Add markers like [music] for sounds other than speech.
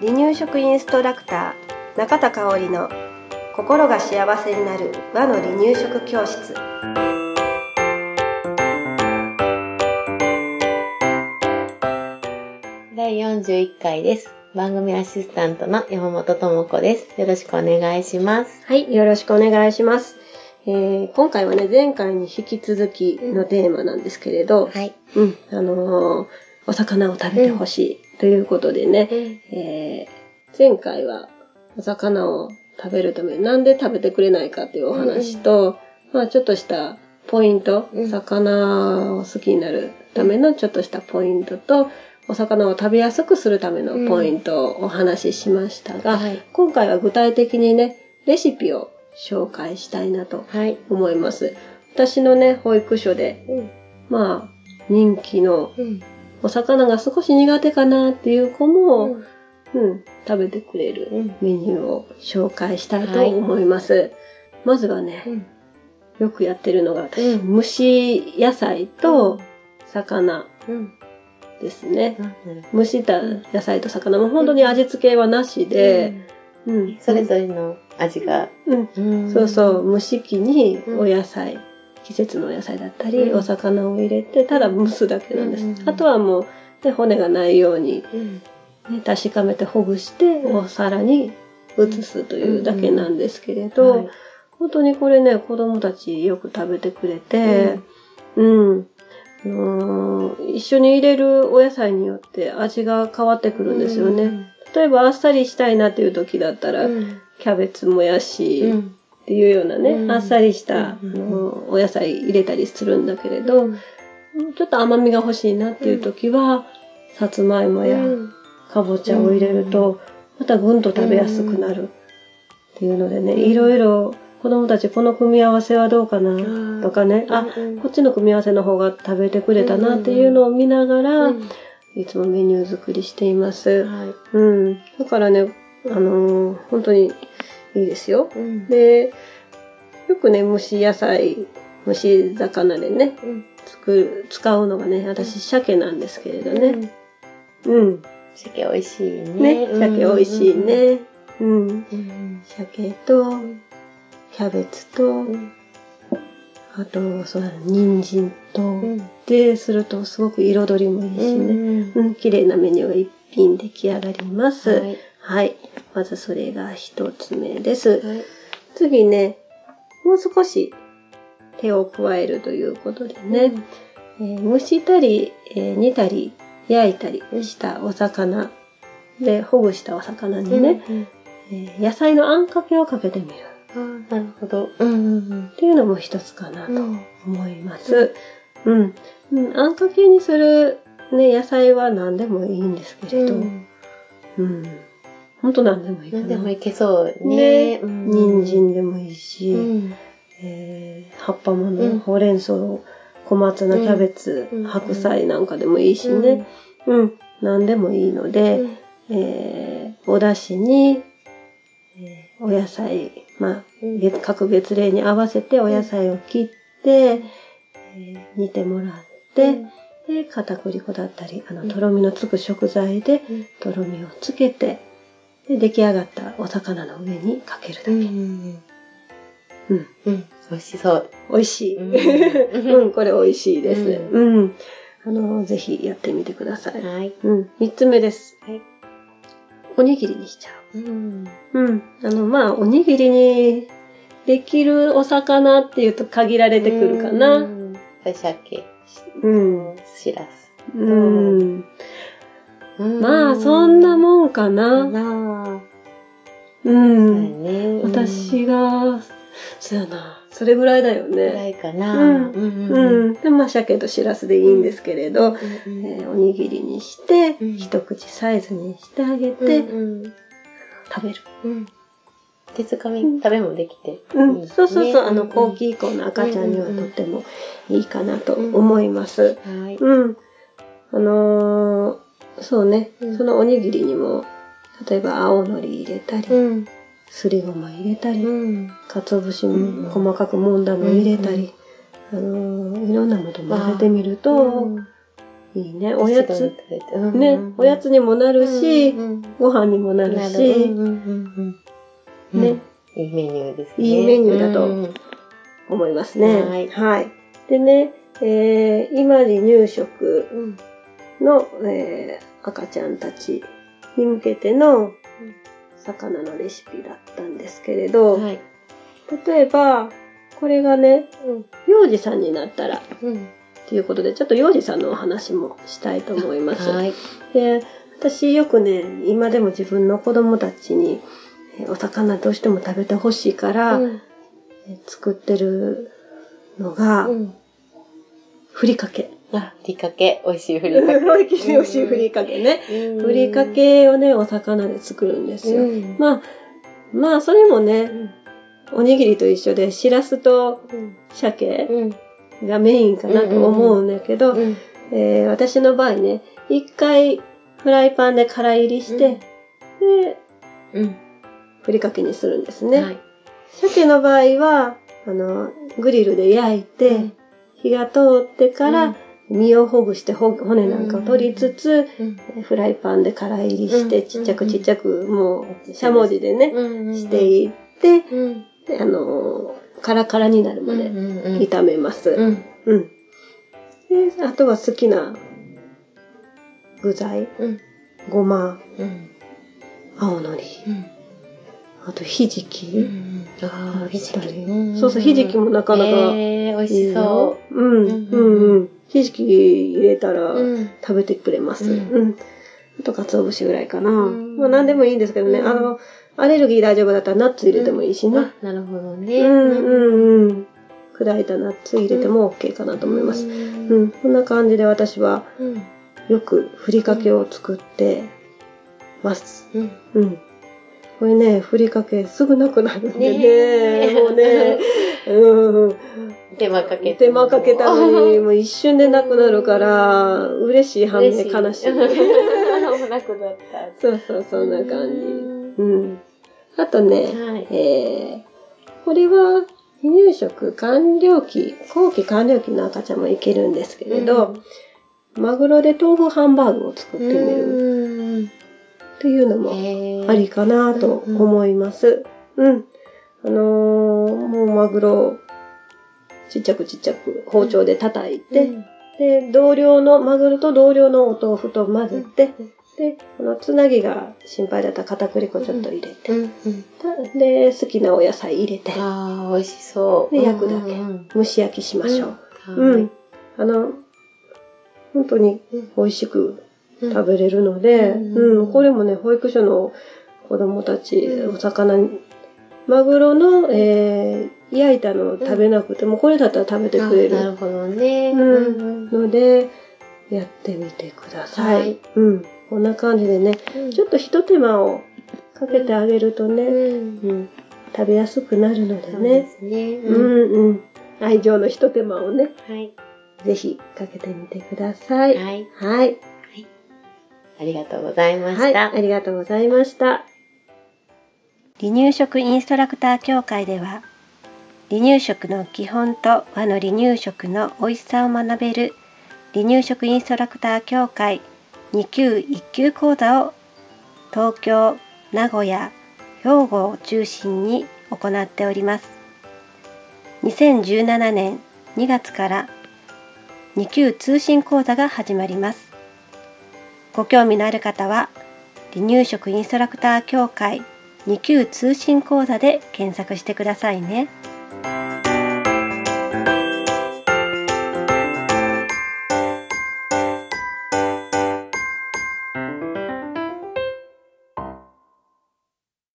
離乳食インストラクター中田香織の心が幸せになる和の離乳食教室第41回です。番組アシスタントの山本智子です。よろしくお願いします。はいよろしくお願いします、えー今回はね前回に引き続きのテーマなんですけれど、はい。うん、あのーお魚を食べてほしいということでね、うんえー前回はお魚を食べるためになんで食べてくれないかというお話と、まあちょっとしたポイント、うん魚を好きになるためのちょっとしたポイントと、お魚を食べやすくするためのポイントをお話ししましたが、はい。今回は具体的にね、レシピを紹介したいなとはい。思います。私のね、保育所で、うん。まあ、人気のうん。お魚が少し苦手かなっていう子も、うん。うん、食べてくれるうん。メニューを紹介したいと思います。まずはね、うん。よくやってるのが私、うん。蒸し野菜と魚うん。ですね。蒸した野菜と魚も本当に味付けはなしで、うん、それぞれの味が。うん、うん。そうそう、蒸し器にうんお野菜、季節のお野菜だったり、うんお魚を入れて、ただ蒸すだけなんです。うんあとはもう、ね、骨がないように、うん。ね、確かめてほぐして、お皿に移すというだけなんですけれど、はい本当にこれね、子供たちよく食べてくれて、うん。あのー一緒に入れるお野菜によって味が変わってくるんですよね。例えばあっさりしたいなっていう時だったら、うん。キャベツもやし、うん。っていうようなね、うん。あっさりした、うんお野菜入れたりするんだけれど、ちょっと甘みが欲しいなっていう時は、さつまいもやうん。かぼちゃを入れると、またぐんと食べやすくなるっていうのでね、いろいろ子供たちこの組み合わせはどうかなとかね、あ、うん。こっちの組み合わせの方が食べてくれたなっていうのを見ながら、うん。いつもメニュー作りしています。はい。うん。だからね、あのー本当にいいですよ。うん。で、よくね、蒸し野菜、蒸し魚でね、うん。作る、使うのがね、私、鮭なんですけれどね。うん。鮭美味しいね。ね、鮭美味しいね。うん。うん。鮭と、キャベツと、うん。あと、そう人参と、うん。で、するとすごく彩りもいいしね。うん。うん、綺麗なメニューが一品出来上がります。はい。はい。まずそれが一つ目です。はい。次ね、もう少し手を加えるということでね、えー蒸したり、えー煮たり、焼いたりしたお魚で、ほぐしたお魚にね、うん。えー野菜のあんかけをかけてみるああ、なるほど。うん。うん。っていうのも一つかなとうん。思います。うん。うん、あんかけにする、ね、野菜は何でもいいんですけれど、うん。本当何でもいいかな。何でもいけそうね。ね。うん。人参でもいいし、うん。えー葉っぱもの、うん。ほうれん草、小松菜、うんキャベツ、うん。白菜なんかでもいいしね。うん。何でもいいので、えーお出汁に、えーお野菜、まあ、うん。別各別例に合わせてお野菜を切って、えー煮てもらって、で、片栗粉だったり、あの、とろみのつく食材で、うん。とろみをつけて、で、出来上がったお魚の上にかけるだけ。うん。うん。うん。美味しそう。美味しい。うん [laughs] うん、これ美味しいです。ううん。あの、ぜひやってみてください。はい。うん。三つ目です。はい。おにぎりにしちゃうん。う。うん。あの、まあ、おにぎりにできるお魚っていうと限られてくるかうな。ん。鮭、うん。しらす。うん。まあ、そんなもんかな。なう。んね。私が、そうやな。それぐらいだよぐらね。いかな。うんうんうん。で、まあ、鮭としらすでいいんですけれど、うんえーおにぎりにして、うん一口サイズにしてあげうて、ん食べる。うん。手づかみ食べもできて。うん、そうそうそう、ねあの、後期以降の赤ちゃんにはとってもいいかなと思います。はい。うん。あのーそうね、うん。そのおにぎりにも、例えば青のり入れたり、うん。すりごま入れたり、うん。鰹節うん。も細かくもんだの入れたり、あのーいろんなもの混ぜてみると、いいね。おやつ、ね、おやつにもなるし、ご飯にもなるし、ね、いいメニューですね。いいメニューだとうん。思いますね。はい。はい。でね、えー今離乳食うん。の、えー赤ちゃんたちに向けての魚のレシピだったんですけれど、はい。例えば、これがね、幼児さんになったら、うんということで、ちょっと幼児さんのお話もしたいと思います。はい。で、私よくね、今でも自分の子供たちに、えお魚どうしても食べてほしいから、うんえ作ってるのが、うんふりかけ。あ、ふりかけ。美味しいふりかけ。[laughs] 美味しいふりかけね。うんふりかけをね、お魚で作るんですよ。うんまあ、まあ、それもうね、んおにぎりと一緒で、しらすとうん鮭うんがメインかなと思うんだけど、私の場合ね、一回フライパンで空入りして、で、うんふりかけにするんですね。はい鮭の場合は、あの、グリルで焼いて、うん火が通ってから、身をほぐしてほ骨なんかを取りつつ、うん。フライパンで空入りして、うん。ちっちゃくちっちゃく、もう、しゃもじでね、うん。していって、あの、カラカラになるまでうん炒めます。うん。うん。で、あとは好きな具材、うん。ごま、うん。青のり、うん。あとひじき。ああ、ひじき。そうそうひじきもなかなかえー、美味しそうん、うん、うんうん。ひじき入れたら。食べてくれます。ううんん。あと、鰹節ぐらいかな。うんまあ、何でもいいんですけどね。うんあの、アレルギー大丈夫だったらナッツ入れてもいいしね。あ、なるほどね。うん、うん、うん。砕いたナッツ入れても OK かなと思います。ううんん。こんな感じで私はうん。よくふりかけを作ってます。うん。うん。これね、ふりかけすぐなくなるんでね。ねえもうね、うん。手間かけて。手間かけたのに、もう一瞬でなくなるから、嬉しい反面悲しい。[laughs] もうなくなった。そうそう、そんな感じ。うん。あとね、はい。えー、これは、離乳食完了期、後期完了期の赤ちゃんもいけるんですけれど、マグロで豆腐ハンバーグを作ってみるうん。っていうのもありかなと思います。うん。あのーもうマグロをちっちゃくちっちゃく包丁で叩いて、で、同量の、マグロと同量のお豆腐と混ぜて、で、このつなぎが心配だったら片栗粉ちょっと入れて、うん。うん。で、好きなお野菜入れて、ああ、美味しそう。で焼くだけうん蒸し焼きしましょう。うん。う。うんん。あの、本当に美味しく食べれるので、うんうん、これもね、保育所の子供たち、うんお魚に、マグロの、えー焼いたのを食べなくても、これだったら食べてくれるあなるほどね。うんので、やってみてください。はいうん。こんな感じでね、うんちょっと一手間をかけてあげるとね、うん。うん、食べやすくなるのでそうでね、すね。う。んうん。愛情の一手間をね、はい。ぜひかけてみてください。はい。はい。ありがとうございまはい、ありがとうございました。離乳食インストラクター協会では、離乳食の基本と和の離乳食の美味しさを学べる離乳食インストラクター協会2級1級講座を東京、名古屋、兵庫を中心に行っております。2017年2月から2級通信講座が始まります。ご興味のある方は、離乳食インストラクター協会2級通信講座で検索してくださいね。